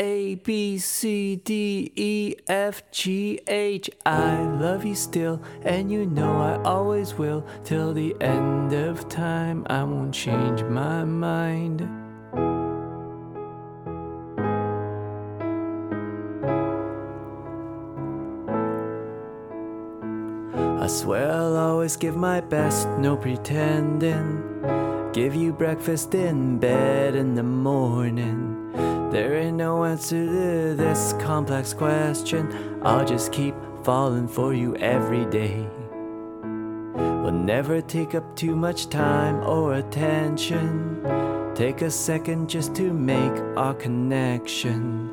A B C D E F G H. I love you still, and you know I always will. Till the end of time, I won't change my mind. I swear I'll always give my best, no pretending. Give you breakfast in bed in the morning. There ain't no answer to this complex question. I'll just keep falling for you every day. We'll never take up too much time or attention. Take a second just to make our connection.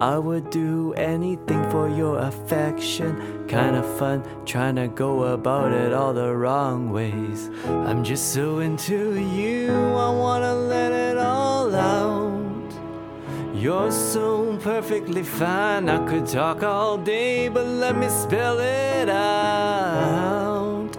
I would do anything for your affection. Kinda fun trying to go about it all the wrong ways. I'm just so into you, You're so perfectly fine, I could talk all day, but let me spell it out.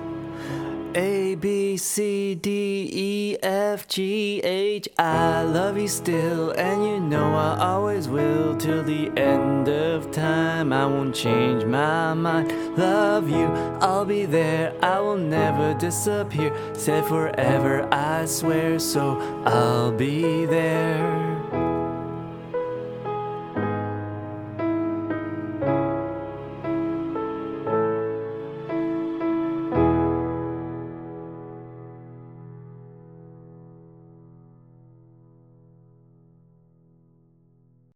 A B C D E F G H. I love you still, and you know I always will till the end of time. I won't change my mind. Love you, I'll be there. I will never disappear. Said forever, I swear, so I'll be there.